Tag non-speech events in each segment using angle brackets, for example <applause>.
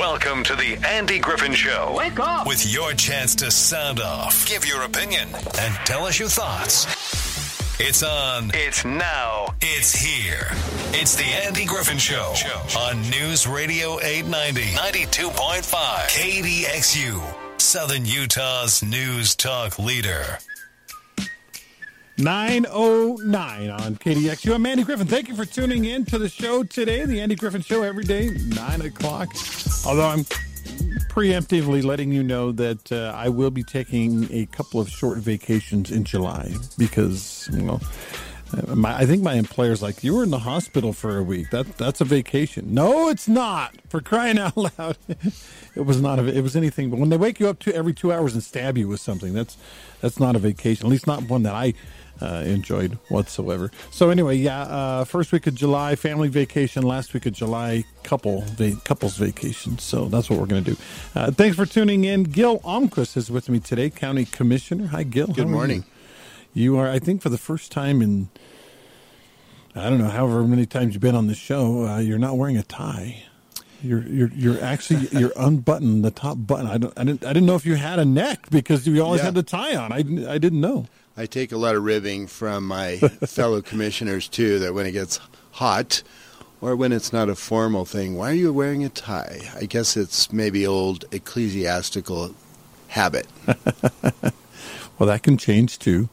Welcome to the Andy Griffin Show. Wake up! With your chance to sound off, give your opinion, and tell us your thoughts. It's on. It's now. It's here. It's the Andy Griffin Show on News Radio 890, 92.5, KDXU, Southern Utah's news talk leader. 909 on KDXU. I'm Andy Griffin. Thank you for tuning in to the show today. The Andy Griffin Show every day, 9 o'clock. Although I'm preemptively letting you know that uh, I will be taking a couple of short vacations in July because, you know, uh, my, I think my employer's like, you were in the hospital for a week. That that's a vacation. No, it's not. For crying out <laughs> loud, it was not. A, it was anything. But when they wake you up to every two hours and stab you with something, that's that's not a vacation. At least not one that I uh, enjoyed whatsoever. So anyway, yeah, uh, first week of July, family vacation. Last week of July, couple va- couples vacation. So that's what we're going to do. Uh, thanks for tuning in. Gil Almquist is with me today, County Commissioner. Hi, Gil. Good morning. You? you are, I think, for the first time in I don't know, however many times you've been on the show, uh, you're not wearing a tie. You're you're you're actually <laughs> you're unbuttoned the top button. I don't I didn't I didn't know if you had a neck because you always Yeah. had the tie on. I I didn't know. I take a lot of ribbing from my <laughs> fellow commissioners too. That when it gets hot, or when it's not a formal thing, why are you wearing a tie? I guess it's maybe old ecclesiastical habit. <laughs> Well, that can change too.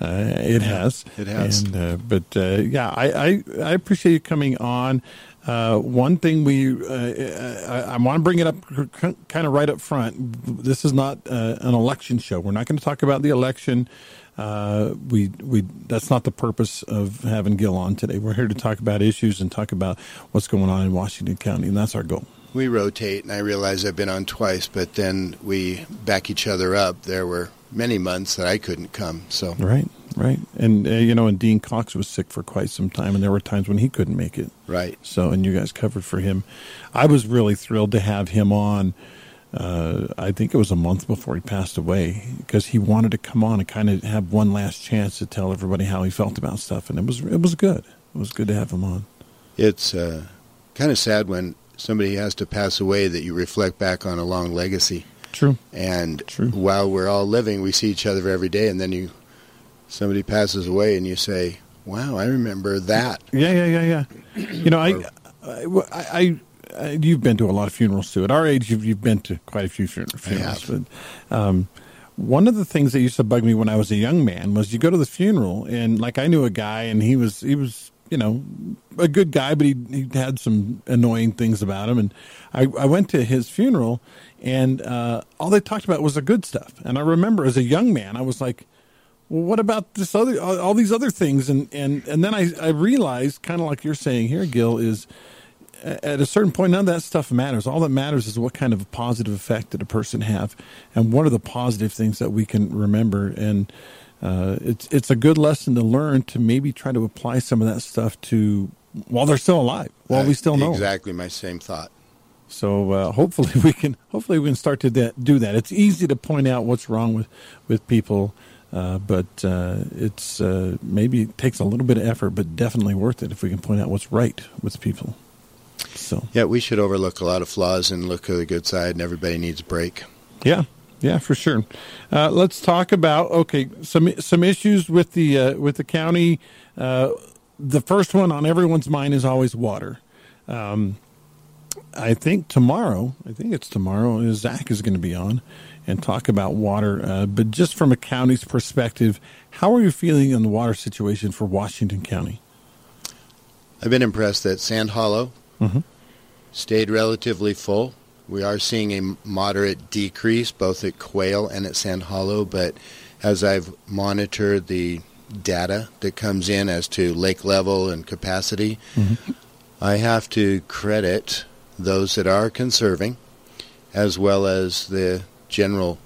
Uh, it has. it has. And, uh, but uh, yeah, I, I I appreciate you coming on. Uh, one thing we uh, I, I want to bring it up kind of right up front. This is not uh, an election show. We're not going to talk about the election. Uh, we we that's not the purpose of having Gil on today. We're here to talk about issues and talk about what's going on in Washington County, and that's our goal. We rotate, and I realize I've been on twice, but then we back each other up. There were many months that I couldn't come, so Right, right, and uh, you know, and Dean Cox was sick for quite some time, and there were times when he couldn't make it. right. So, and you guys covered for him. I was really thrilled to have him on. Uh, I think it was a month before he passed away because he wanted to come on and kind of have one last chance to tell everybody how he felt about stuff, and it was it was good. It was good to have him on. It's uh, kind of sad when somebody has to pass away that you reflect back on a long legacy. True. And True. while we're all living, we see each other every day, and then you somebody passes away, and you say, "Wow, I remember that." Yeah, yeah, yeah, yeah. You know, I, I, I, I, you've been to a lot of funerals too. At our age, you've you've been to quite a few funer- funerals. But um, one of the things that used to bug me when I was a young man was you go to the funeral and like I knew a guy and he was he was you know a good guy, but he he had some annoying things about him. And I I went to his funeral and uh, all they talked about was the good stuff. And I remember as a young man, I was like well, what about this other, all, all these other things? And, and, and then I, I realized, kind of like you're saying here, Gil, is at a certain point, none of that stuff matters. All that matters is what kind of a positive effect did a person have, and what are the positive things that we can remember. And uh, it's it's a good lesson to learn to maybe try to apply some of that stuff to while they're still alive, while we still know exactly my same thought. So uh, hopefully <laughs> we can hopefully we can start to that, do that. It's easy to point out what's wrong with with people, uh, but uh, it's uh, maybe it takes a little bit of effort, but definitely worth it if we can point out what's right with people. So Yeah, we should overlook a lot of flaws and look at the good side, and everybody needs a break. yeah, yeah, for sure. Uh, let's talk about okay some some issues with the uh, with the county. Uh, the first one on everyone's mind is always water. Um, I think tomorrow, I think it's tomorrow, is Zach is going to be on and talk about water. Uh, but just from a county's perspective, how are you feeling on the water situation for Washington County? I've been impressed that Sand Hollow Mhm. stayed relatively full. We are seeing a moderate decrease both at Quail and at Sand Hollow, but as I've monitored the data that comes in as to lake level and capacity, I have to credit those that are conserving as well as the general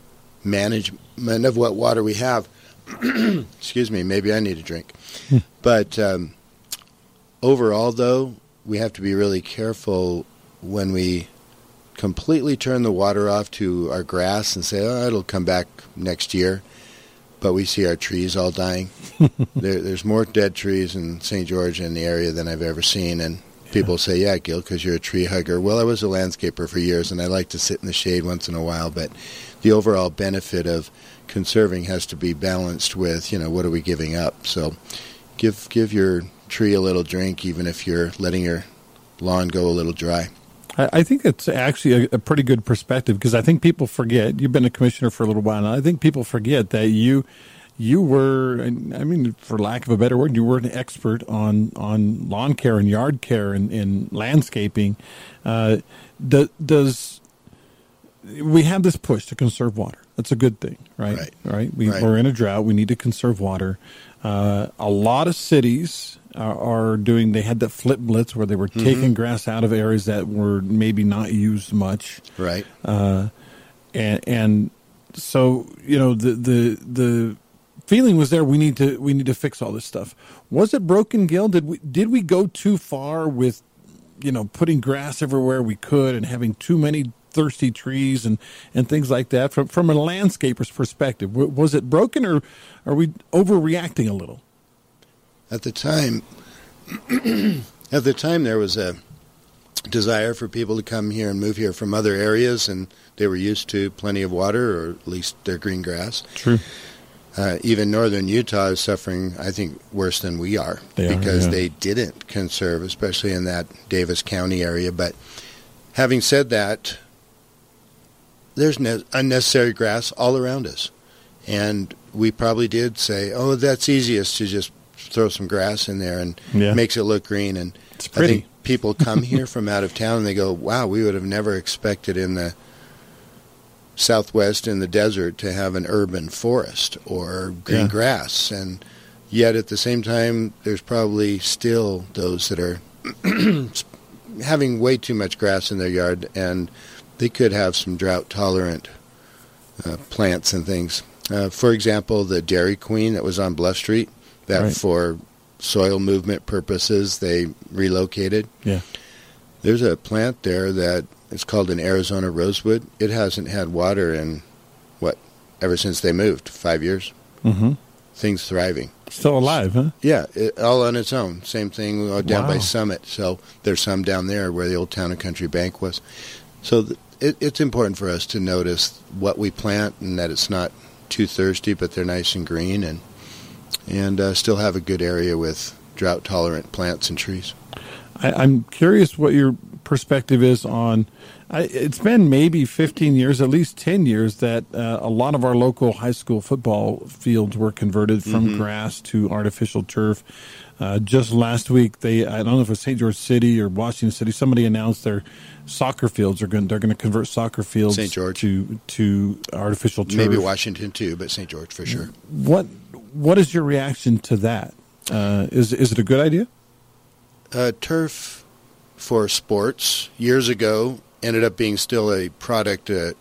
management of what water we have. <clears throat> Excuse me, maybe I need a drink. but um, overall, though, we have to be really careful when we completely turn the water off to our grass and say, oh, it'll come back next year. But we see our trees all dying. <laughs> there, there's more dead trees in St. George in the area than I've ever seen. And People say, "Yeah, Gil, because you're a tree hugger." Well, I was a landscaper for years, and I like to sit in the shade once in a while. But the overall benefit of conserving has to be balanced with, you know, what are we giving up? So, give give your tree a little drink, even if you're letting your lawn go a little dry. I, think it's actually a, a pretty good perspective because I think people forget. You've been a commissioner for a little while, and I think people forget that you you were, I mean, for lack of a better word, you were an expert on, on lawn care and yard care and, and landscaping. Uh, do, does we have this push to conserve water? That's a good thing, right? Right. right? We, right. We're in a drought. We need to conserve water. Uh, a lot of cities are, doing. They had that flip blitz where they were mm-hmm. taking grass out of areas that were maybe not used much. Right. Uh, and and so you know the the the feeling was there. We need to we need to fix all this stuff. Was it broken, Gil? Did we did we go too far with you know putting grass everywhere we could and having too many thirsty trees and and things like that from from a landscaper's perspective? Was it broken or are we overreacting a little? At the time, <clears throat> at the time there was a desire for people to come here and move here from other areas, and they were used to plenty of water, or at least their green grass. True. Uh, even northern Utah is suffering, I think, worse than we are they because are, yeah. they didn't conserve, especially in that Davis County area. But having said that, there's ne- unnecessary grass all around us. And we probably did say, oh, that's easiest to just throw some grass in there and yeah. makes it look green. And it's pretty. I think people come <laughs> here from out of town and they go, wow, we would have never expected in the southwest in the desert to have an urban forest or green Yeah. grass and yet at the same time there's probably still those that are <clears throat> having way too much grass in their yard and they could have some drought tolerant uh, plants and things uh, for example the dairy queen that was on bluff street that Right. for soil movement purposes they relocated Yeah. there's a plant there that it's called an Arizona rosewood. It hasn't had water in what ever since they moved five years. Mm-hmm. Things thriving. Still alive, huh? Yeah, it, all on its own. Same thing uh, down Wow. by Summit. So there's some down there where the old Town and Country Bank was. So th- it, it's important for us to notice what we plant and that it's not too thirsty, but they're nice and green and and uh, still have a good area with drought tolerant plants and trees. I, I'm curious what your perspective is on. I, it's been maybe 15 years, at least 10 years, that uh, a lot of our local high school football fields were converted from grass to artificial turf. Uh, just last week, they I don't know if it was St. George City or Washington City. Somebody announced their soccer fields are going. They're going to convert soccer fields St. George. to to artificial turf. Maybe Washington too, but St. George for sure. What What is your reaction to that? Uh, is is it a good idea? uh, turf for sports years ago ended up being still a product that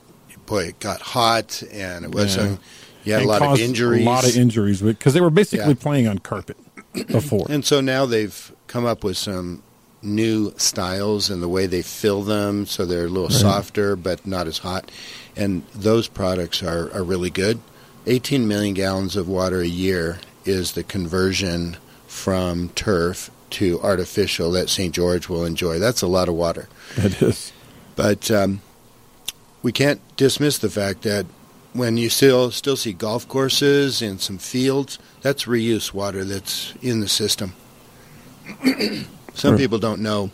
boy it got hot and it was Yeah. you had And a lot of injuries A lot of injuries because they were basically Yeah. playing on carpet before. and so now they've come up with some new styles and the way they fill them so they're a little Right. softer but not as hot and those products are, are really good 18 million gallons of water a year is the conversion from turf to artificial that st george will enjoy that's a lot of water It is. But um, we can't dismiss the fact that when you still still see golf courses and some fields, that's reuse water that's in the system. <clears throat> some people don't know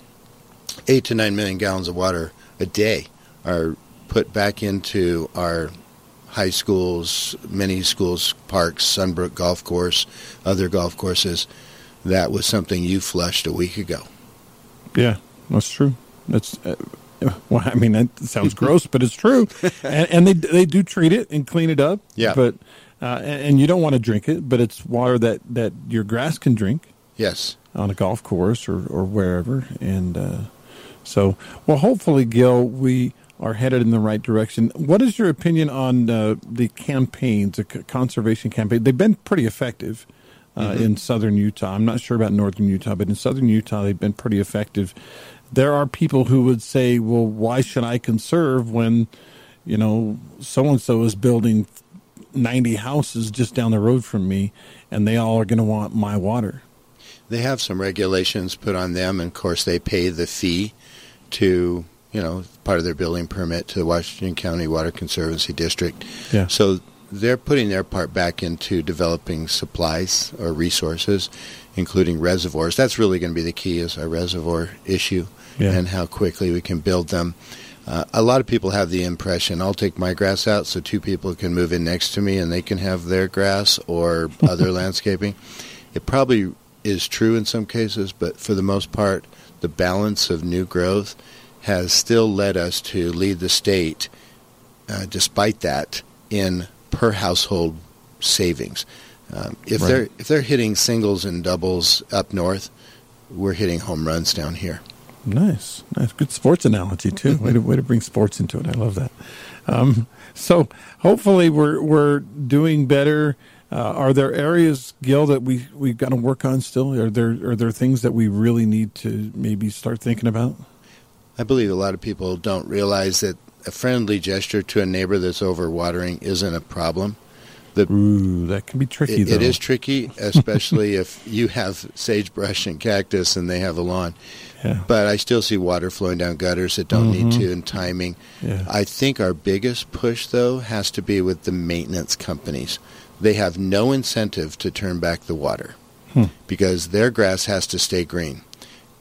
eight to nine million gallons of water a day are put back into our high schools, many schools, parks, Sunbrook Golf Course, other golf courses. That was something you flushed a week ago. Yeah, that's true. That's uh, <laughs> well, I mean, that sounds gross, but it's true. <laughs> And, and they they do treat it and clean it up. Yeah. But uh, and, and you don't want to drink it, but it's water that that your grass can drink Yes. on a golf course or or wherever. And uh, so, well, hopefully, Gil, we are headed in the right direction. What is your opinion on uh, the campaigns, the c- conservation campaign? They've been pretty effective. Uh, In southern Utah, I'm not sure about northern Utah, but in southern Utah, they've been pretty effective. There are people who would say, "Well, why should I conserve when, you know, so and so is building 90 houses just down the road from me, and they all are going to want my water?" They have some regulations put on them, and of course they pay the fee to you know part of their building permit to the Washington County Water Conservancy District. Yeah. So they're putting their part back into developing supplies or resources, including reservoirs. That's really going to be the key is our reservoir issue Yeah. and how quickly we can build them. Uh, a lot of people have the impression I'll take my grass out so two people can move in next to me and they can have their grass or <laughs> other landscaping. It probably is true in some cases, but for the most part, the balance of new growth has still led us to lead the state, uh, despite that, in per household savings. Um, if Right. they're if they're hitting singles and doubles up north, we're hitting home runs down here. Nice, nice, good sports analogy too. way to way to bring sports into it. I love that. Um, so hopefully we're we're doing better. Uh, are there areas, Gil, that we we've got to work on still? Are there are there things that we really need to maybe start thinking about? I believe a lot of people don't realize that a friendly gesture to a neighbor that's overwatering isn't a problem. Ooh, that can be tricky. It, though. it is tricky, <laughs> especially if you have sagebrush and cactus and they have a lawn. Yeah. But I still see water flowing down gutters that don't need to and timing. Yeah. I think our biggest push, though, has to be with the maintenance companies. They have no incentive to turn back the water Hmm. because their grass has to stay green.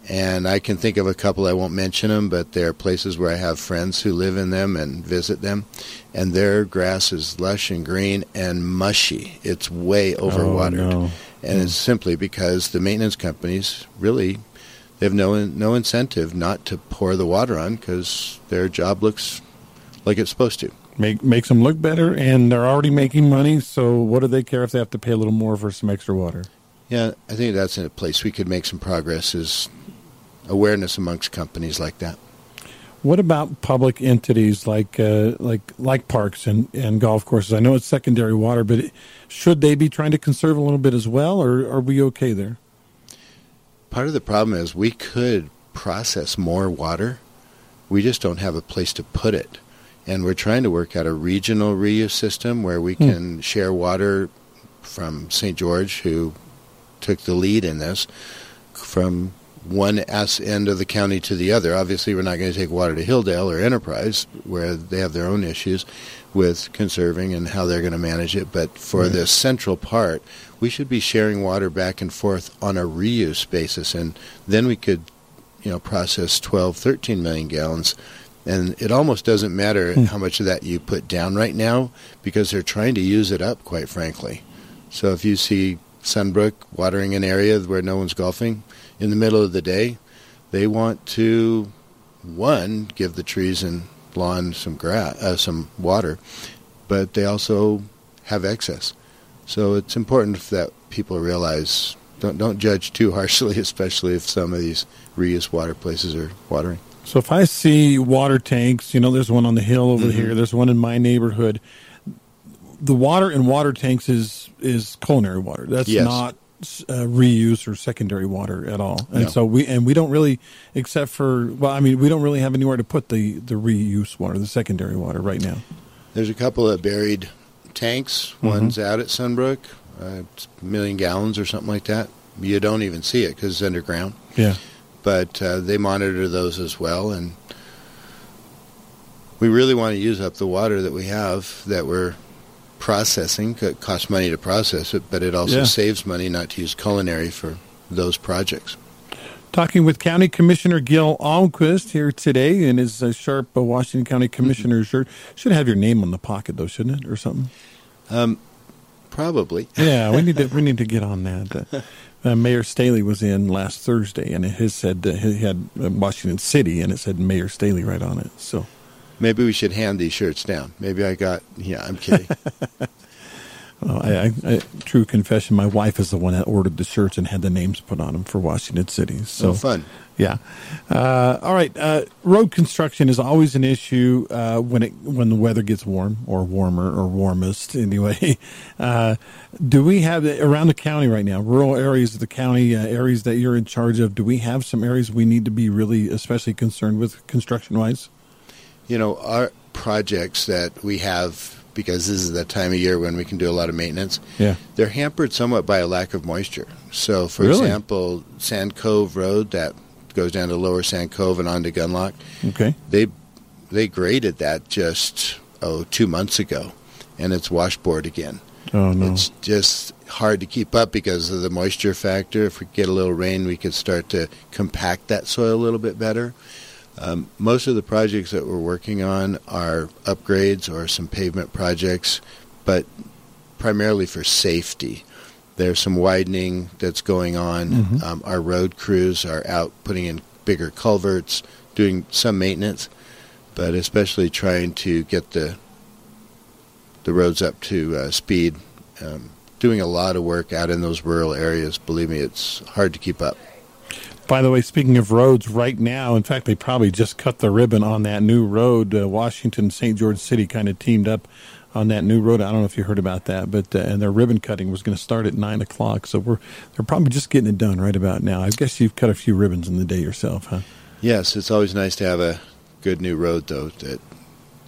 And I can think of a couple, I won't mention them, but there are places where I have friends who live in them and visit them. And their grass is lush and green and mushy. It's way oh, overwatered. Oh, no. And it's hmm. simply because the maintenance companies really they have no no incentive not to pour the water on because their job looks like it's supposed to. Make makes them look better, and they're already making money. So what do they care if they have to pay a little more for some extra water? Yeah, I think that's in a place we could make some progress is awareness amongst companies like that. What about public entities like uh, like like parks and, and golf courses? I know it's secondary water, but it, should they be trying to conserve a little bit as well, or are we okay there? Part of the problem is we could process more water. We just don't have a place to put it. And we're trying to work out a regional reuse system where we Hmm. can share water from St. George, who took the lead in this, from one ass end of the county to the other. Obviously, we're not going to take water to Hildale or Enterprise, where they have their own issues with conserving and how they're going to manage it. But for the central part, we should be sharing water back and forth on a reuse basis, and then we could, you know, process 12, 13 million gallons. And it almost doesn't matter Hmm. how much of that you put down right now because they're trying to use it up, quite frankly. So if you see Sunbrook watering an area where no one's golfing in the middle of the day, they want to one give the trees and lawn some grass, uh, some water, but they also have excess. So it's important that people realize don't don't judge too <laughs> harshly, especially if some of these reuse water places are watering. So if I see water tanks, you know, there's one on the hill over Mhm. here. There's one in my neighborhood. The water in water tanks is is culinary water. That's Yes. not uh, reuse or secondary water at all. And No. so we and we don't really, except for well, I mean, we don't really have anywhere to put the the reuse water, the secondary water right now. There's a couple of buried tanks. One's out at Sunbrook, uh, it's a million gallons or something like that. You don't even see it because it's underground. Yeah. but uh, they monitor those as well. And we really want to use up the water that we have that we're processing. It costs money to process it, but it also Yeah. saves money not to use culinary for those projects. Talking with County Commissioner Gil Almquist here today in his uh, sharp uh, Washington County Commissioner shirt. Should have your name on the pocket though, shouldn't it, or something? Um, probably. <laughs> Yeah, we need to we need to get on that. <laughs> Uh, uh, Mayor Staley was in last Thursday, and his said uh, he had uh, Washington City, and it said Mayor Staley right on it. So Maybe we should hand these shirts down. Maybe I got. Yeah, I'm kidding. <laughs> uh, I, I, I, true confession, my wife is the one that ordered the shirts and had the names put on them for Washington City. So so fun. Yeah. Uh, all right. Uh, road construction is always an issue uh, when it when the weather gets warm or warmer or warmest anyway. <laughs> Uh, do we have around the county right now, rural areas of the county, uh, areas that you're in charge of? Do we have some areas we need to be really especially concerned with construction wise? You know, our projects that we have because this is the time of year when we can do a lot of maintenance. Yeah. They're hampered somewhat by a lack of moisture. So, for Really? example, Sand Cove Road that goes down to Lower Sand Cove and onto Gunlock, Okay. they they graded that just oh two months ago, and it's washboard again. Oh no. It's just hard to keep up because of the moisture factor. If we get a little rain, we could start to compact that soil a little bit better. Um, most of the projects that we're working on are upgrades or some pavement projects, but primarily for safety. There's some widening that's going on. Mhm. Um, our road crews are out putting in bigger culverts, doing some maintenance, but especially trying to get the the roads up to uh, speed. Um, doing a lot of work out in those rural areas. Believe me, it's hard to keep up. By the way, speaking of roads, right now, in fact, they probably just cut the ribbon on that new road. Uh, Washington, St. George City kind of teamed up on that new road. I don't know if you heard about that, but uh, and their ribbon cutting was going to start at nine o'clock. So we're they're probably just getting it done right about now. I guess you've cut a few ribbons in the day yourself, huh? Yes, it's always nice to have a good new road, though, that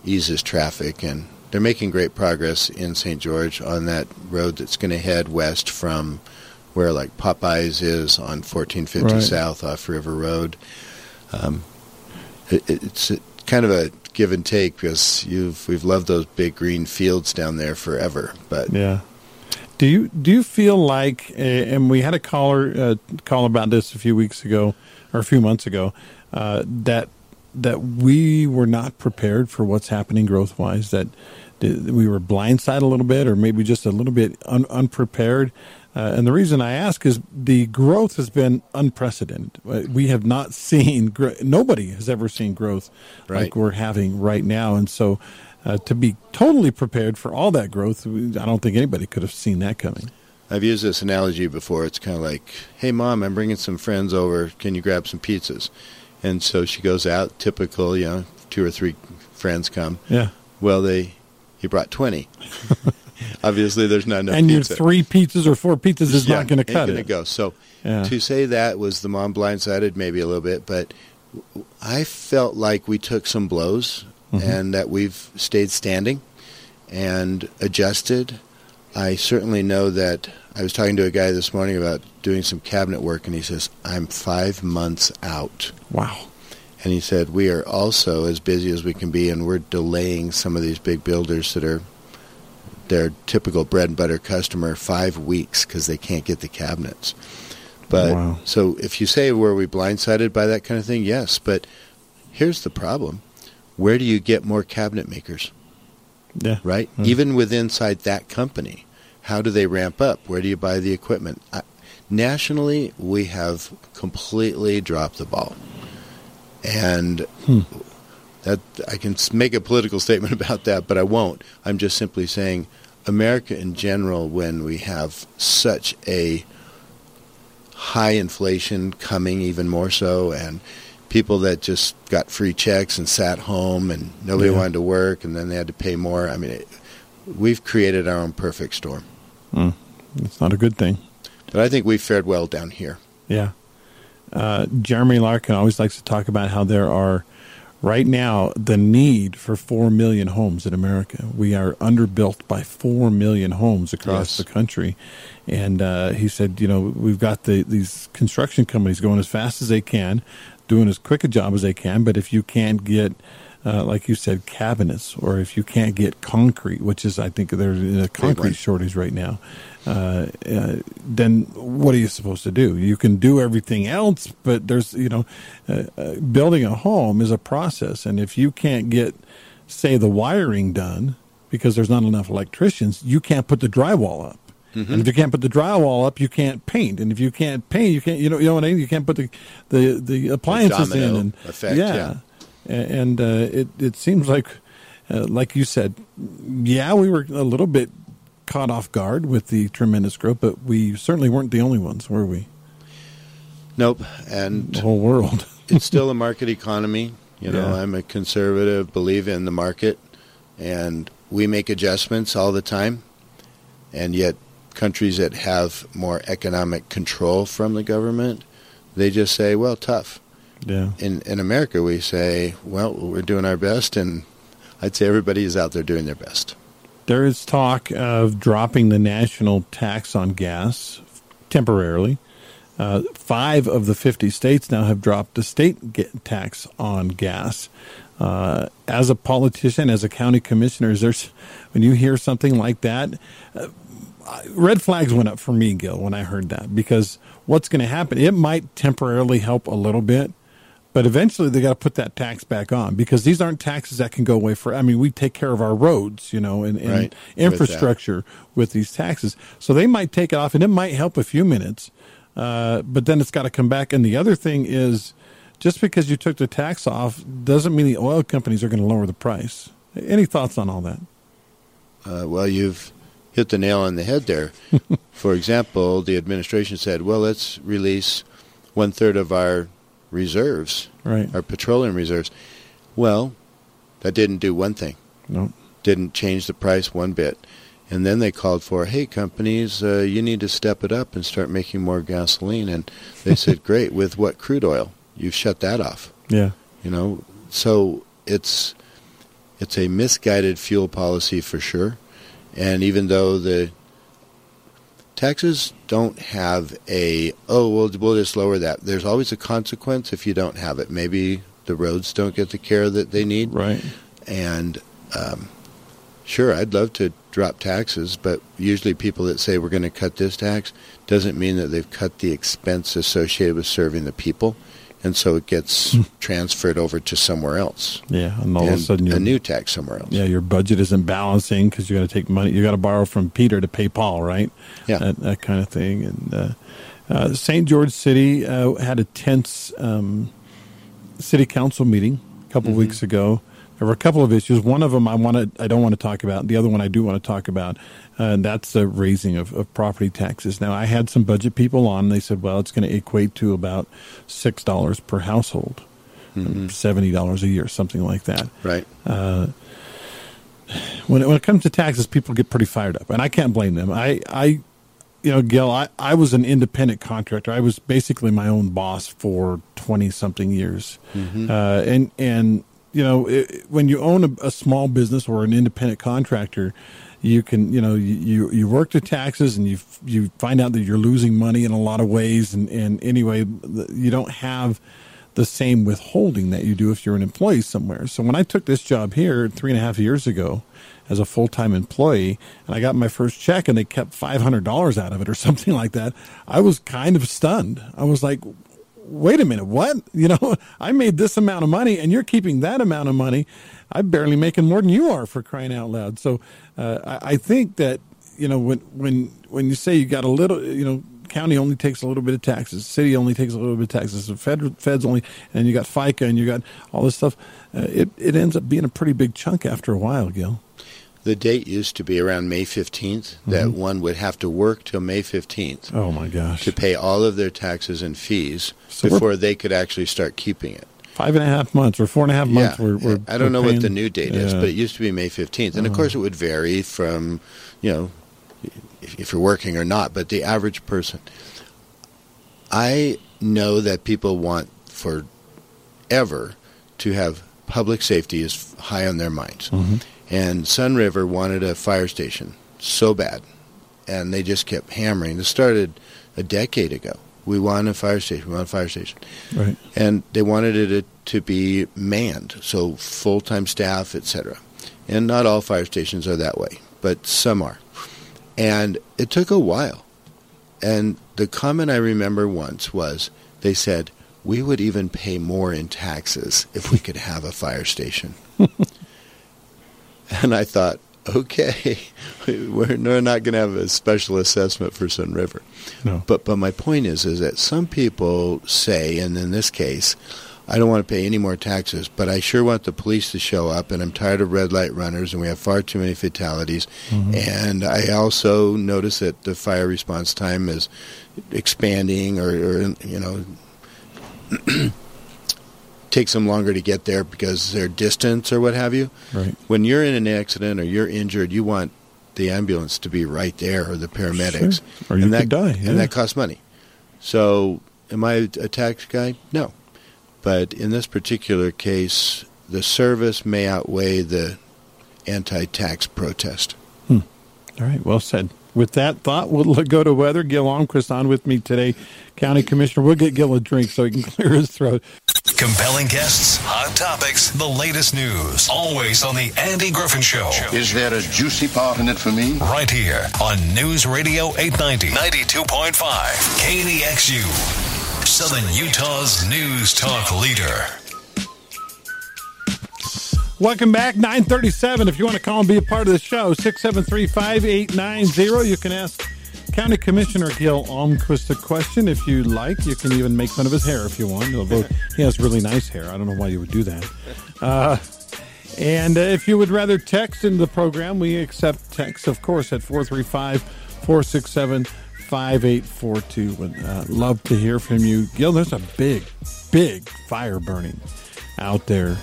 eases traffic. And they're making great progress in St. George on that road that's going to head west from where, like, Popeyes is on 1450 Right. South off River Road. Um, it, it's kind of a give and take because you've we've loved those big green fields down there forever. But Yeah. Do you do you feel like, and we had a caller uh, call about this a few weeks ago or a few months ago, uh, that that we were not prepared for what's happening growth wise. That we were blindsided a little bit, or maybe just a little bit un- unprepared. Uh, and the reason I ask is the growth has been unprecedented. Uh, We have not <laughs> seen gr- nobody has ever seen growth like we're having right now, and so uh, to be totally prepared for all that growth, I don't think anybody could have seen that coming. I've used this analogy before. It's kind of like, "Hey, mom, I'm bringing some friends over. Can you grab some pizzas?" And so she goes out. Typical, you know, two or three friends come. Yeah, Well, they he brought twenty. <laughs> <laughs> Obviously, there's not enough. and your three pizzas or four pizzas is Yeah, not going to cut gonna it. go. So Yeah. to say that was the mom blindsided, maybe a little bit, but I felt like we took some blows Mm-hmm. and that we've stayed standing and adjusted. I certainly know that I was talking to a guy this morning about doing some cabinet work, and he says, I'm five months out. Wow. And he said, We are also as busy as we can be, and we're delaying some of these big builders that are their typical bread and butter customer five weeks because they can't get the cabinets. But Wow. so if you say, Were we blindsided by that kind of thing? Yes. But here's the problem where do you get more cabinet makers, Yeah. right? Mm. Even within inside that company, how do they ramp up? Where do you buy the equipment? I, nationally, we have completely dropped the ball. And Hmm. that I can make a political <laughs> statement about that, but I won't. I'm just simply saying America in general, when we have such a high inflation coming, even more so, and people that just got free checks and sat home and nobody Yeah. wanted to work and then they had to pay more. I mean, it, we've created our own perfect storm. Mm. It's not a good thing. But I think we've fared well down here. Yeah. Uh, Jeremy Larkin always likes to talk about how there are, right now, the need for 4 million homes in America. We are underbuilt by 4 million homes across Yes. the country. And uh, he said, you know, we've got the, these construction companies going as fast as they can, doing as quick a job as they can. But if you can't get, uh, like you said, cabinets, or if you can't get concrete, which is, I think, there's a concrete one. shortage right now, uh, uh, then what are you supposed to do? You can do everything else, but there's, you know, uh, uh, building a home is a process. And if you can't get, say, the wiring done because there's not enough electricians, you can't put the drywall up. And if you can't put the drywall up, you can't paint. And if you can't paint, you can't, you know, you know what I mean? You can't put the, the, the appliances in. And effect, yeah. yeah. And uh, it, it seems like, uh, like you said, yeah, we were a little bit caught off guard with the tremendous growth, but we certainly weren't the only ones, were we? Nope. And The whole world. <laughs> it's still a market economy. You know, Yeah. I'm a conservative, believe in the market, and we make adjustments all the time. And yet, countries that have more economic control from the government, they just say, "Well, tough." Yeah. In in America, we say, "Well, we're doing our best," and I'd say everybody is out there doing their best. there is talk of dropping the national tax on gas temporarily. Uh, five of the 50 states now have dropped the state tax on gas. Uh, as a politician, as a county commissioner, there's when you hear something like that, uh, red flags went up for me, Gil, when I heard that because what's going to happen? It might temporarily help a little bit, but eventually they got to put that tax back on because these aren't taxes that can go away for. I mean, we take care of our roads, you know, and, and right. infrastructure with, with, these taxes. So they might take it off, and it might help a few minutes, uh, but then it's got to come back. And the other thing is, just because you took the tax off doesn't mean the oil companies are going to lower the price. Any thoughts on all that? Uh, well, you've hit the nail on the head there. <laughs> For example, the administration said, "Well, let's release one third of our reserves, right. our petroleum reserves. Well, that didn't do one thing. No. Didn't change the price one bit. And then they called for, hey, companies, uh, you need to step it up and start making more gasoline. And they said, <laughs> great, with what crude oil? You've shut that off. Yeah. You know, so it's it's a misguided fuel policy for sure. And even though the taxes don't have a oh we'll we'll just lower that. There's always a consequence if you don't have it. Maybe the roads don't get the care that they need. Right. And um, sure, I'd love to drop taxes, but usually people that say we're going to cut this tax doesn't mean that they've cut the expense associated with serving the people and so it gets hmm. transferred over to somewhere else. Yeah, and all and of a sudden, a new tax somewhere else. Yeah, your budget isn't balancing because you got to take money. You got to borrow from Peter to pay Paul, right? Yeah, that, that kind of thing. And uh, uh, St. George City uh, had a tense um, city council meeting a couple mm-hmm. weeks ago. There were a couple of issues. One of them I want to, I don't want to talk about. The other one I do want to talk about, uh, and that's the raising of, of property taxes. Now I had some budget people on. They said, well, it's going to equate to about six dollars per household, mm-hmm. seventy dollars a year, something like that. Right. Uh, when it, when it comes to taxes, people get pretty fired up, and I can't blame them. I, I you know, Gil, I, I was an independent contractor. I was basically my own boss for twenty something years, mm-hmm. uh, and and you know, it, when you own a, a, small business or an independent contractor, you can, you know, you, you work the taxes and you you find out that you're losing money in a lot of ways. And, and anyway, you don't have the same withholding that you do if you're an employee somewhere. So when I took this job here three and a half years ago as a full time employee, and I got my first check and they kept $500 out of it or <laughs> something like that, I was kind of stunned. I was like, wait a minute, what? <laughs> You know, I made this amount of money and you're keeping that amount of money. I'm barely making more than you are for crying out loud. So uh, I, I think that, you know, when, when, when you say you got a little, you know, county only takes a little bit of taxes, city only takes a little bit of taxes, the fed, feds only, and you got FICA and you got all this stuff, uh, it, it ends up being a pretty big chunk after a while, Gil the date used to be around May 15th that mm-hmm. one would have to work till May 15th. Oh my gosh. To pay all of their taxes and fees so before they could actually start keeping it. Five and a half months or four and a half months. Yeah. We're, we're, I don't know paying, what the new date is, but it used to be May 15th. And of uh-huh. course, it would vary from, you know, if, if you're working or not, but the average person. I know that people want forever to have public safety is high on their minds. Mm-hmm. And Sun River wanted a fire station so bad, and they just kept hammering. This started a decade ago. We want a fire station. We want a fire station. Right. And they wanted it to be manned, so full time staff, etc. And not all fire stations are that way, but some are. And it took a while. And the comment I remember once was they said, we would even pay more in taxes if we could have a fire station. <laughs> And I thought, okay, <laughs> we're not going to have a special assessment for Sunriver. No. But but my point is is that some people say, and in this case, I don't want to pay any more taxes, but I sure want the police to show up, and I'm tired of red light runners, and we have far too many fatalities. Mm-hmm. And I also notice that the fire response time is expanding, or, or you know. <clears throat> takes them longer to get there because their distance or what have you. Right. When you're in an accident or you're injured, you want the ambulance to be right there or the paramedics. Sure. Or you and that, could die. Yeah. And that costs money. So, am I a tax guy? No. But in this particular case, the service may outweigh the anti-tax protest. Hmm. All right, well said. With that thought, we'll <laughs> go to weather. Gil Almquist on with me today, County Commissioner. We'll get Gil a drink so he can <laughs> clear his throat. Compelling guests, hot topics, the latest news. Always on the Andy Griffin Show. Is there a juicy part in it for me? Right here on News Radio 890, 92.5, KDXU. Southern Utah's news talk leader. Welcome back, 937. If you want to call and be a part of the show, 673-5890. You can ask County Commissioner Gil Almquist a question if you like. You can even make fun of his hair if you want, although <laughs> he has really nice hair. I don't know why you would do that. Uh, and uh, if you would rather text into the program, we accept text, of course, at 435-467-5842. Would uh, love to hear from you. Gil, there's a big, big fire burning out there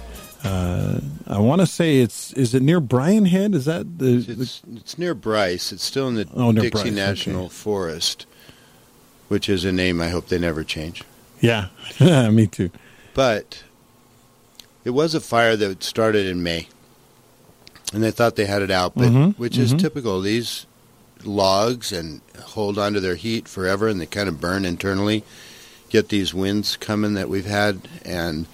uh, I want to say it's is it near Brian Head? Is that the? It's, it's near Bryce. It's still in the oh, Dixie Bryce. National okay. Forest, which is a name I hope they never change. Yeah, <laughs> me too. But it was a fire that started in May, and they thought they had it out, but mm-hmm. which mm-hmm. is typical. These logs and hold on to their heat forever, and they kind of burn internally. Get these winds coming that we've had, and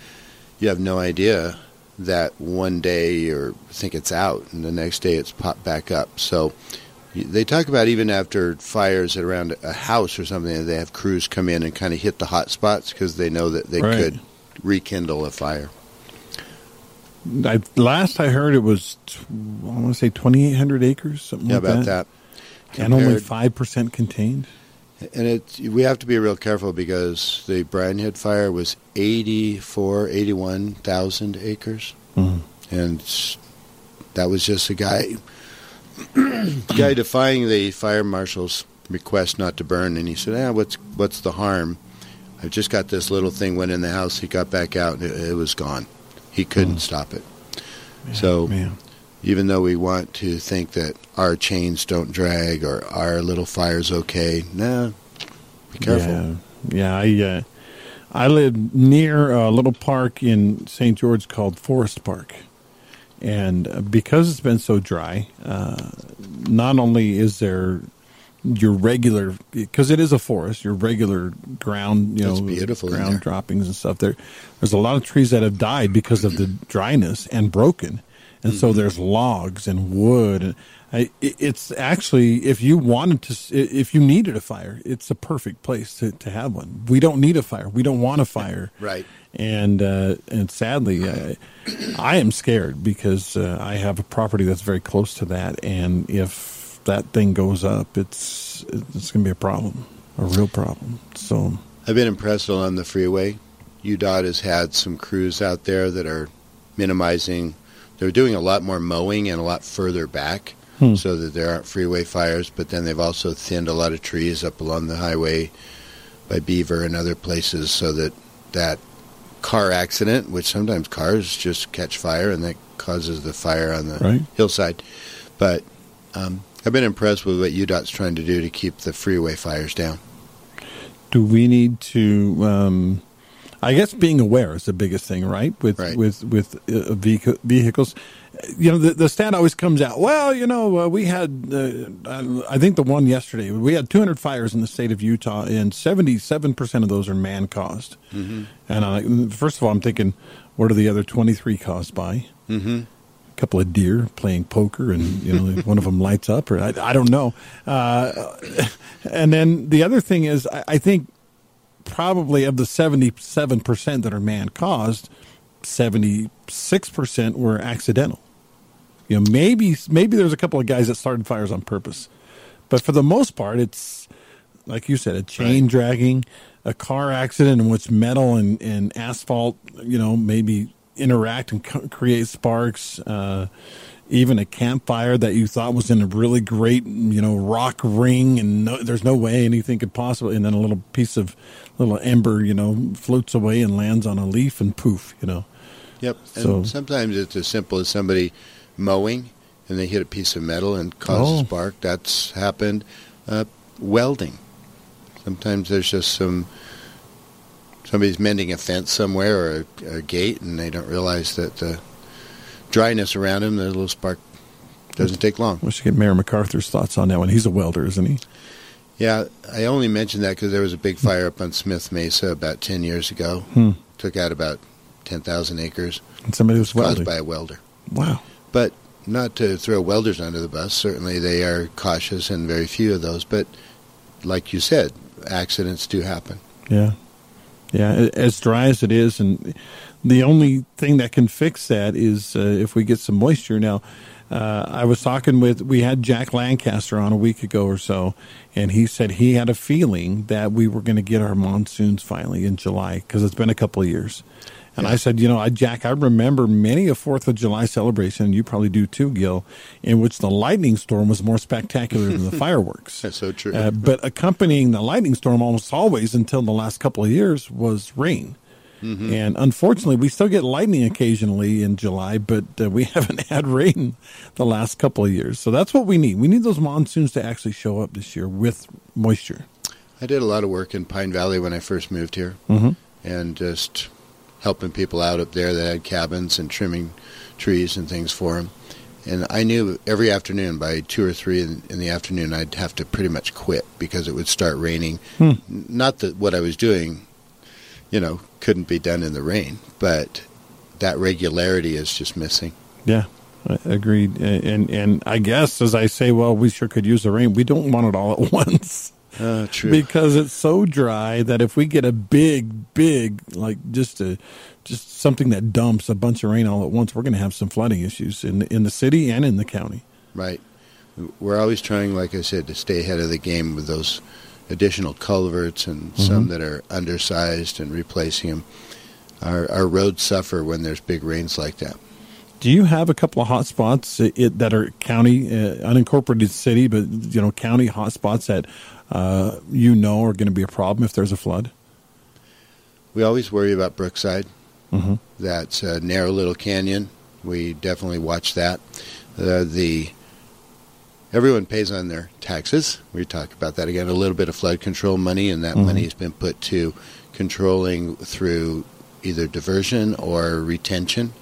you have no idea that one day or think it's out and the next day it's popped back up. So they talk about even after fires around a house or something, they have crews come in and kind of hit the hot spots because they know that they right. could rekindle a fire. I, last I heard, it was I want to say twenty eight hundred acres, something yeah, like about that, that. and only five percent contained. And it, we have to be real careful because the Brian Head fire was 84, 81,000 acres. Mm-hmm. And that was just a guy, <clears throat> guy defying the fire marshal's request not to burn. And he said, ah, what's, what's the harm? I've just got this little thing went in the house. He got back out and it, it was gone. He couldn't mm. stop it. Man, so man even though we want to think that our chains don't drag or our little fire's okay, nah, be careful. Yeah, yeah I uh, I live near a little park in St. George called Forest Park, and because it's been so dry, uh, not only is there your regular because it is a forest, your regular ground, you know, beautiful ground droppings and stuff. There, there's a lot of trees that have died because of the dryness and broken and mm-hmm. so there's logs and wood. And I, it's actually if you wanted to if you needed a fire it's a perfect place to, to have one. We don't need a fire. We don't want a fire. right. And uh, and sadly uh, I am scared because uh, I have a property that's very close to that. And if that thing goes up it's it's going to be a problem a real problem. So I've been impressed on the freeway. UDOT has had some crews out there that are minimizing they're doing a lot more mowing and a lot further back hmm. so that there aren't freeway fires. But then they've also thinned a lot of trees up along the highway by Beaver and other places so that that car accident, which sometimes cars just catch fire and that causes the fire on the right. hillside. But um, I've been impressed with what UDOT's trying to do to keep the freeway fires down. Do we need to? Um I guess being aware is the biggest thing, right? With right. with with uh, vehicles, you know, the, the stat always comes out. Well, you know, uh, we had, uh, I think the one yesterday, we had 200 fires in the state of Utah, and 77 percent of those are man caused. Mm-hmm. And I, first of all, I'm thinking, what are the other 23 caused by? Mm-hmm. A couple of deer playing poker, and you know, <laughs> one of them lights up, or I, I don't know. Uh, <laughs> and then the other thing is, I, I think probably of the 77% that are man caused, 76% were accidental. You know, maybe maybe there's a couple of guys that started fires on purpose. But for the most part, it's like you said, a chain right. dragging, a car accident in which metal and, and asphalt, you know, maybe interact and co- create sparks. Uh, even a campfire that you thought was in a really great, you know, rock ring, and no, there's no way anything could possibly, and then a little piece of little ember, you know, floats away and lands on a leaf, and poof, you know. Yep. So and sometimes it's as simple as somebody mowing and they hit a piece of metal and cause oh. a spark. That's happened. Uh, welding. Sometimes there's just some somebody's mending a fence somewhere or a, a gate, and they don't realize that the dryness around them, the little spark Doesn't take long. We should get Mayor MacArthur's thoughts on that one. He's a welder, isn't he? Yeah, I only mentioned that because there was a big fire up on Smith Mesa about 10 years ago. Hmm. Took out about 10,000 acres. And somebody was caused by a welder. Wow. But not to throw welders under the bus. Certainly they are cautious and very few of those. But like you said, accidents do happen. Yeah. Yeah, as dry as it is, and the only thing that can fix that is uh, if we get some moisture. Now, uh, I was talking with, we had Jack Lancaster on a week ago or so, and he said he had a feeling that we were going to get our monsoons finally in July because it's been a couple of years. And I said, you know, I, Jack, I remember many a Fourth of July celebration, and you probably do too, Gil, in which the lightning storm was more spectacular than the <laughs> fireworks. That's so true. Uh, but accompanying the lightning storm almost always until the last couple of years was rain. Mm-hmm. And unfortunately, we still get lightning occasionally in July, but uh, we <laughs> haven't had rain the last couple of years. So that's what we need. We need those monsoons to actually show up this year with moisture. I did a lot of work in Pine Valley when I first moved here, Mm-hmm. and just helping people out up there that had cabins and trimming trees and things for them. And I knew every afternoon by two or three in, in the afternoon I'd have to pretty much quit because it would start raining. Hmm. Not that what I was doing, you know, couldn't be done in the rain, but that regularity is just missing. Yeah, I- agreed. And and I guess as I say, well, we sure could use the rain. We don't want it all at <laughs> once. Uh, true. because it's so dry that if we get a big, big, like just a, just something that dumps a bunch of rain all at once, we're going to have some flooding issues in in the city and in the county. Right. We're always trying, like I said, to stay ahead of the game with those additional culverts and some that are undersized and replacing them. Our, our roads suffer when there's big rains like that. Do you have a couple of hot spots it, that are county, uh, unincorporated city, but you know county hot spots that uh, you know are going to be a problem if there's a flood? We always worry about Brookside. Mhm. That's a narrow little canyon. We definitely watch that. Uh, the everyone pays on their taxes. We talk about that again. A little bit of flood control money, and that Mhm. money has been put to controlling through either diversion or retention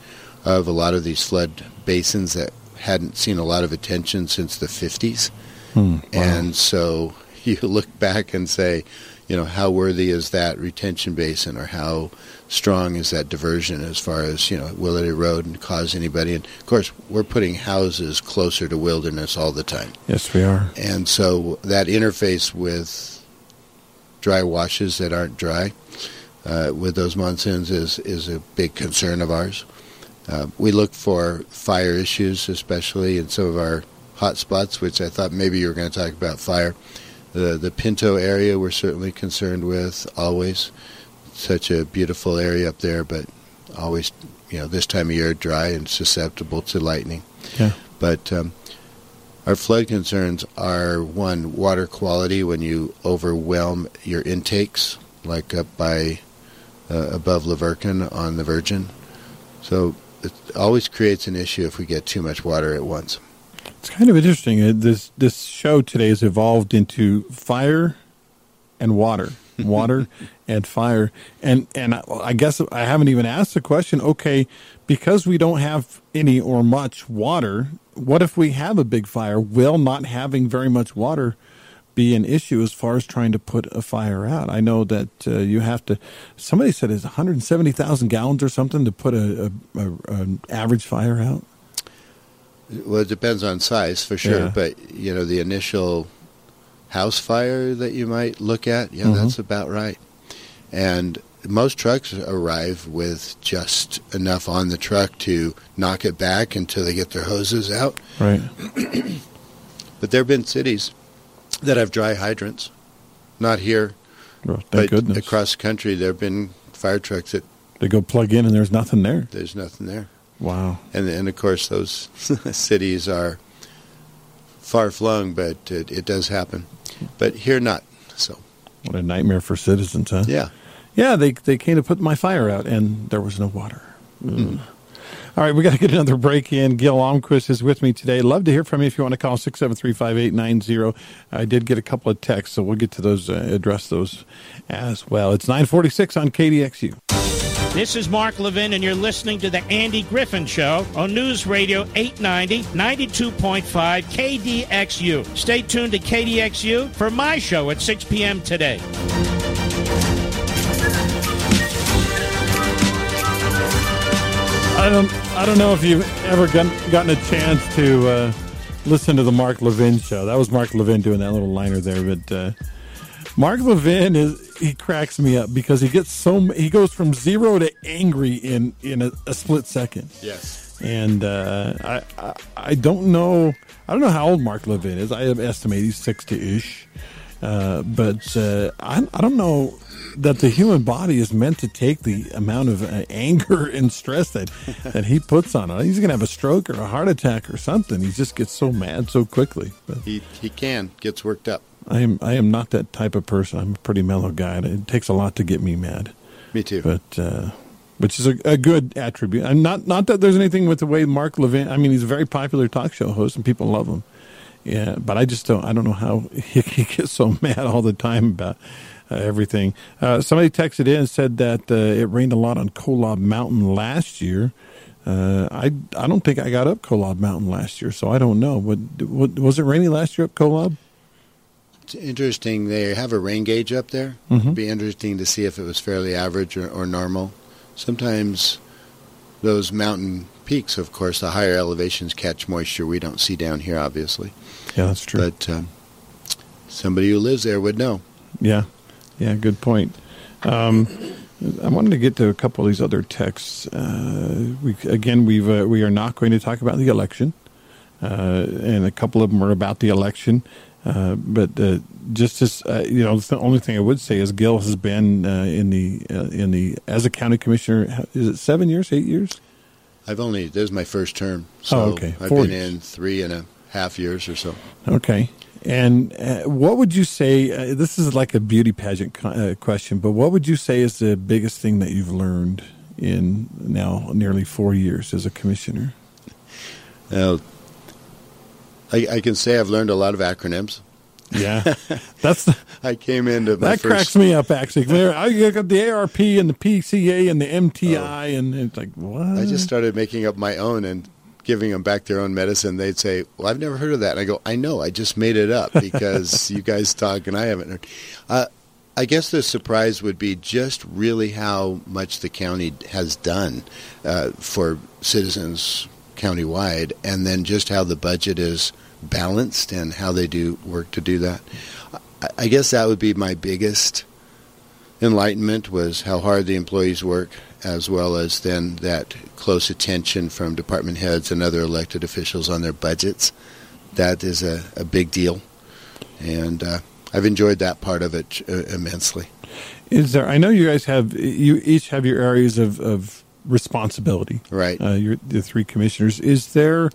of a lot of these flood basins that hadn't seen a lot of attention since the 50s. Hmm, wow. And so <laughs> you look back and say, you know, how worthy is that retention basin or how strong is that diversion as far as, you know, will it erode and cause anybody? And of course, we're putting houses closer to wilderness all the time. yes, we are. And so that interface with dry washes that aren't dry uh, with those monsoons is, is a big concern of ours. Uh, we look for fire issues, especially in some of our hot spots, which I thought maybe you were going to talk about fire. The, the Pinto area we're certainly concerned with always. Such a beautiful area up there, but always, you know, this time of year dry and susceptible to lightning. Yeah. But um, our flood concerns are one water quality when you overwhelm your intakes, like up by uh, above La Verkin on the Virgin. So it always creates an issue if we get too much water at once. It's kind of interesting. Uh, This this show today has evolved into fire and water, water <laughs> and fire, and and I- guess I haven't even asked the question. Okay, because we don't have any or much water, what if we have a big fire? Will not having very much water be an issue as far as trying to put a fire out? I know that uh, you have to. Somebody said it's 170,000 gallons or something to put a, a, a an average fire out. Well, it depends on size for sure, Yeah. but you know the initial house fire that you might look at, yeah, Mhm. that's about right. And most trucks arrive with just enough on the truck to knock it back until they get their hoses out. Right. <clears throat> But there have been cities that have dry hydrants. Not here, Well, thank but goodness. across the country there have been fire trucks that They go plug in and there's nothing there. there's nothing there. Wow. And and of course those <laughs> cities are far flung, but it, it does happen. But here not. So What a nightmare for citizens, huh? yeah. Yeah, they they came to put my fire out and there was no water. Mm. All right, we got to get another break in. Gil Almquist is with me today. Love to hear from you if you want to call 673-5890. I did get a couple of texts, so we'll get to those, uh, address those as well. It's 946 on KDXU. This is Mark Levin, and you're listening to The Andy Griffin Show on News Radio 890, 92.5 KDXU. Stay tuned to KDXU for my show at 6 p.m. today. I don't. I don't know if you've ever gotten, a chance to uh, listen to the Mark Levin show. That was Mark Levin doing that little liner there. But uh, Mark Levin is he cracks me up because he gets so he goes from zero to angry in in a, a split second. Yes. And uh, I, I I don't know I don't know how old Mark Levin is. I estimate he's sixty ish. Uh, but uh, I, I don't know that the human body is meant to take the amount of uh, anger <laughs> and stress that that he puts on it. He's going to have a stroke or a heart attack or something. He just gets so mad so quickly. But He he can gets worked up. I am I am not that type of person. I'm a pretty mellow guy. It takes a lot to get me mad. Me too. But uh, which is a, a good attribute. And not not that there's anything with the way Mark Levin. I mean, he's a very popular talk show host and people love him. Yeah, but I just don't. I don't know how <laughs> he, he gets so mad all the time about uh, everything. Uh, somebody texted in and said that uh, it rained a lot on Kolob Mountain last year. Uh, I I don't think I got up Kolob Mountain last year, so I don't know. What, what was it rainy last year up Kolob? It's interesting. They have a rain gauge up there. Mhm. It'd be interesting to see if it was fairly average or, or normal. Sometimes those mountain peaks, of course, the higher elevations catch moisture we don't see down here, obviously. Yeah, that's true. But um, somebody who lives there would know. Yeah, yeah, good point. Um, I wanted to get to a couple of these other texts. Uh, we, again, we've uh, we are not going to talk about the election, uh, and a couple of them are about the election. Uh, but uh, just as uh, you know, the only thing I would say is Gil has been uh, in the uh, in the as a county commissioner. Is it seven years, eight years? I've only this is my first term, so Oh, okay. I've been years. in three and a half years or so. Okay. And uh, what would you say? Uh, this is like a beauty pageant co- uh, question, but what would you say is the biggest thing that you've learned in now nearly four years as a commissioner? Now, I, I can say I've learned a lot of acronyms. Yeah, <laughs> that's the, I came into my that first cracks me up. Actually, I got the ARP and the PCA and the MTI, and it's like what? Oh. I just started making up my own and giving them back their own medicine. They'd say, "Well, I've never heard of that." And I go, "I know. I just made it up because <laughs> you guys talk and I haven't heard." Uh, I guess the surprise would be just really how much the county has done uh, for citizens countywide, and then just how the budget is balanced and how they do work to do that. I, I guess that would be my biggest enlightenment was how hard the employees work, as well as then that close attention from department heads and other elected officials on their budgets. That is a, a big deal, and uh, I've enjoyed that part of it uh, immensely. Is there? I know you guys have you each have your areas of, of responsibility. Right. Uh, you're the three commissioners. Is there?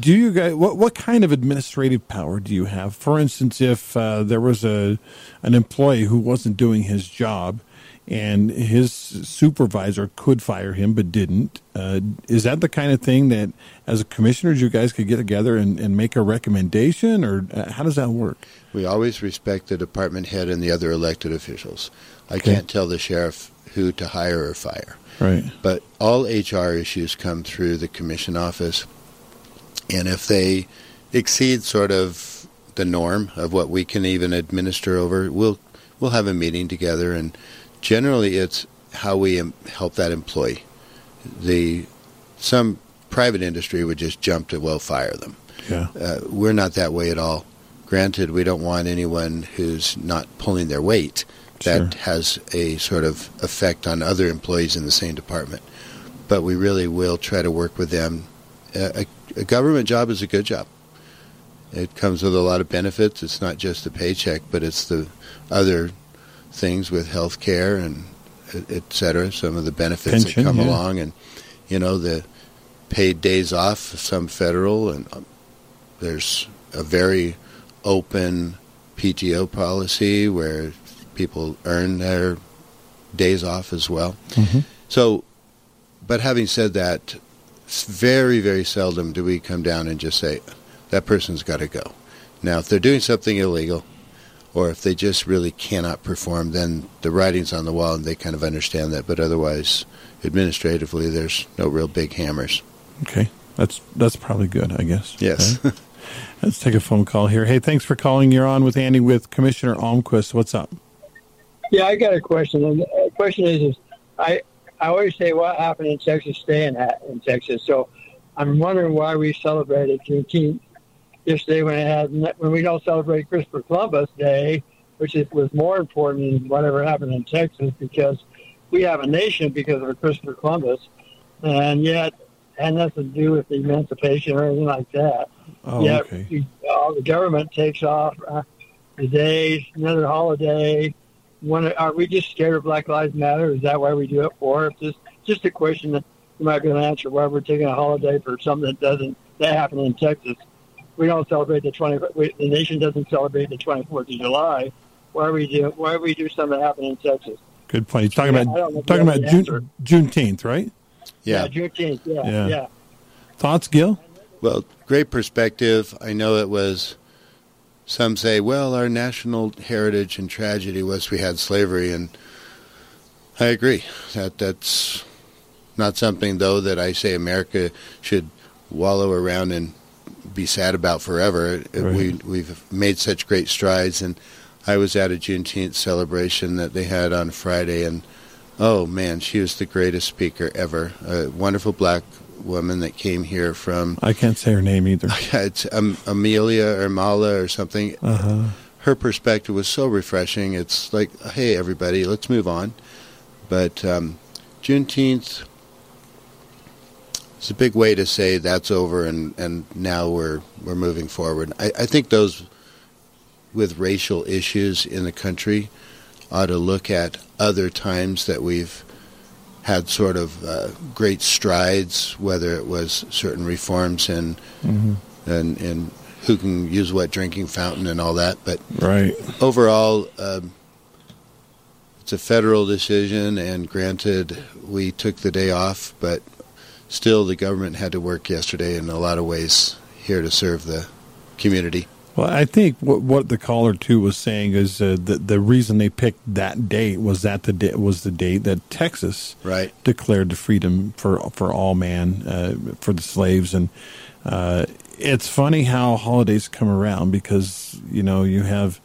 Do you guys what what kind of administrative power do you have? For instance, if uh, there was a an employee who wasn't doing his job, and his supervisor could fire him but didn't, uh, is that the kind of thing that, as a commissioners, you guys could get together and, and make a recommendation, or uh, how does that work? We always respect the department head and the other elected officials. I Okay. can't tell the sheriff who to hire or fire. Right. But all HR issues come through the commission office, and if they exceed sort of the norm of what we can even administer over, we'll we'll have a meeting together, and generally it's how we em- help that employee. The some private industry would just jump to well fire them. Yeah. Uh, we're not that way at all. Granted, we don't want anyone who's not pulling their weight. That Sure. has a sort of effect on other employees in the same department. But we really will try to work with them. A, a, government job is a good job. It comes with a lot of benefits. It's not just the paycheck, but it's the other things with health care and et- et cetera, some of the benefits Pension, that come yeah. along. And, you know, the paid days off, some federal, and um, there's a very open PTO policy where people earn their days off as well. Mhm. So, but having said that, very, very seldom do we come down and just say, that person's got to go. Now, if they're doing something illegal, or if they just really cannot perform, then the writing's on the wall and they kind of understand that. But otherwise, administratively, there's no real big hammers. Okay, that's that's probably good, I guess. Yes. Okay. <laughs> Let's take a phone call here. Hey, thanks for calling. You're on with Andy with Commissioner Almquist. What's up? Yeah, I got a question. And the question is, is I I always say what happened in Texas stay in, in Texas. So I'm wondering why we celebrated Juneteenth yesterday when it had when we don't celebrate Christopher Columbus Day, which is, was more important than whatever happened in Texas because we have a nation because of Christopher Columbus, and yet had nothing to do with the emancipation or anything like that. Oh, yet okay. we, uh, the government takes off uh, the days, another holiday. When, are we just scared of Black Lives Matter? Is that why we do it for? It's just, just a question that you might be able to answer why we're taking a holiday for something that doesn't that happened in Texas. We don't celebrate the twenty. We, the nation doesn't celebrate the twenty fourth of July. Why are we do? Why we do something that happened in Texas? Good point. You're talking Yeah, I don't know about talking about. June, Juneteenth, right? Yeah. Juneteenth. Yeah, Yeah. yeah. Thoughts, Gil? Well, great perspective. I know it was. Some say, well, our national heritage and tragedy was we had slavery, and I agree. That that's not something, though, that I say America should wallow around and be sad about forever. Right. We we've made such great strides, and I was at a Juneteenth celebration that they had on Friday, and oh man, she was the greatest speaker ever. A wonderful black woman that came here from I can't say her name either. <laughs> it's um, Amelia or Mala or something. Uh huh. Her perspective was so refreshing. It's like, hey, everybody, let's move on. But um, Juneteenth is a big way to say that's over and, and now we're we're moving forward. I, I think those with racial issues in the country ought to look at other times that we've had sort of uh, great strides, whether it was certain reforms and hmm and and who can use what drinking fountain and all that. But Right. overall, um, it's a federal decision, and granted, we took the day off, but still, the government had to work yesterday in a lot of ways here to serve the community. Well, I think what, what the caller too was saying is uh, the the reason they picked that date was that the da- was the date that Texas Right. declared the freedom for for all man uh, for the slaves, and uh, it's funny how holidays come around because you know you have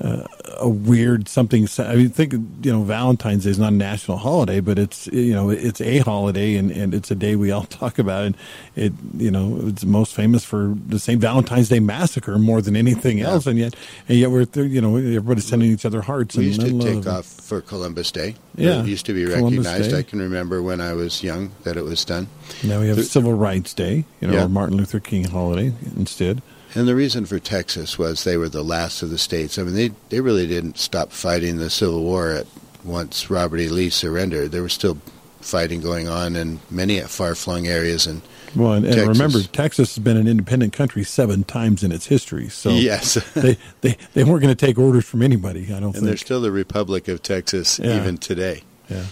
uh, a weird something. I mean, think you know Valentine's Day is not a national holiday, but it's you know it's a holiday and, and it's a day we all <laughs> talk about. And it you know it's most famous for the St. Valentine's Day massacre more than anything else. And yet and yet we're th- you know everybody's sending each other hearts. We used to take off for Columbus Day. Yeah, It used to be Columbus recognized. Day. I can remember when I was young that it was done. Now we have The- Civil Rights Day, you know, Yeah. or Martin Luther King holiday instead. And the reason for Texas was they were the last of the states. I mean, they they really didn't stop fighting the Civil War at once Robert E. Lee surrendered. There was still fighting going on in many far-flung areas. And Well, and, and remember, Texas has been an independent country seven times in its history, so yes, <laughs> they, they they weren't going to take orders from anybody. I don't think. and think. they're still the Republic of Texas Yeah. even today. Yeah.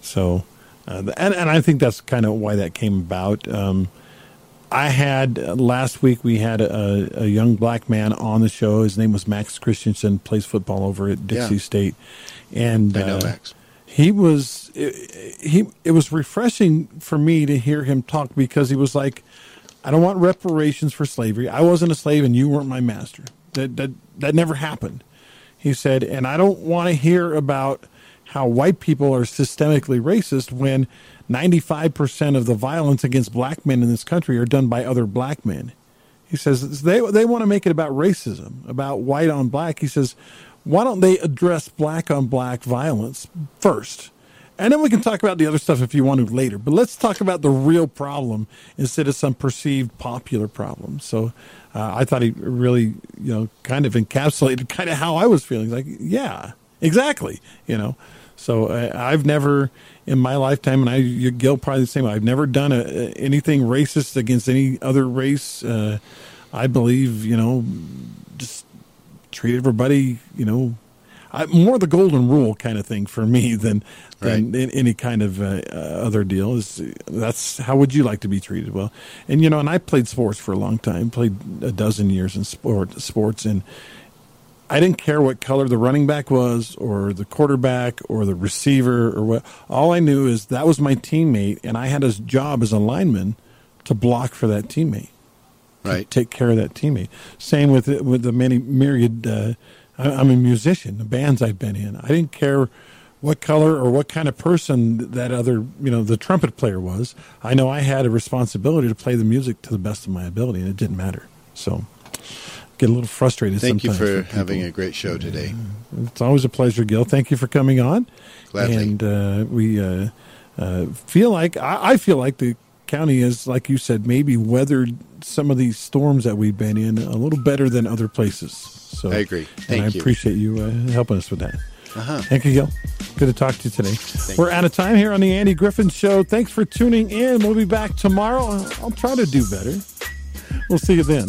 So, uh, and and I think that's kind of why that came about. Um, I had uh, last week we had a, a young black man on the show. His name was Max Christensen. Plays football over at Dixie Yeah. State, and I know uh, Max. he was he it was refreshing for me to hear him talk because he was like I don't want reparations for slavery. I wasn't a slave and you weren't my master. That that that never happened. He said, and I don't want to hear about how white people are systemically racist when 95% of the violence against black men in this country are done by other black men. He says they they want to make it about racism, about white on black. He says, why don't they address black on black violence first? And then we can talk about the other stuff if you want to later. But let's talk about the real problem instead of some perceived popular problem. So uh, I thought he really, you know, kind of encapsulated <laughs> kind of how I was feeling. Like, yeah, exactly. You know, so uh, I've never in my lifetime, and I, you, Gil, probably the same. I've never done a, anything racist against any other race. Uh, I believe, you know, just treat everybody, you know, I, more the golden rule kind of thing for me <laughs> than than in, any kind of uh, other deal. Is that's how would you like to be treated? Well, and you know, and I played sports for a long time, played a dozen years in sport sports, and I didn't care what color the running back was, or the quarterback, or the receiver, or what. All I knew is that was my teammate, and I had a job as a lineman to block for that teammate, right? take care of that teammate. Same with with the many myriad. Uh, I'm a musician. The bands I've been in, I didn't care what color or what kind of person that other, you know, the trumpet player was. I know I had a responsibility to play the music to the best of my ability, and it didn't matter. So get a little frustrated. Thank you for having a great show today. It's always a pleasure, Gil. Thank you for coming on. Gladly. And uh, we uh, uh, feel like I, I, feel like the county is, like you said, maybe weathered some of these storms that we've been in a little better than other places. So I agree. Thank and I you. appreciate you uh, helping us with that. Uh-huh. Thank you, Gil. Good to talk to you today. Thank We're you. out of time here on the Andy Griffin Show. Thanks for tuning in. We'll be back tomorrow. I'll try to do better. We'll see you then.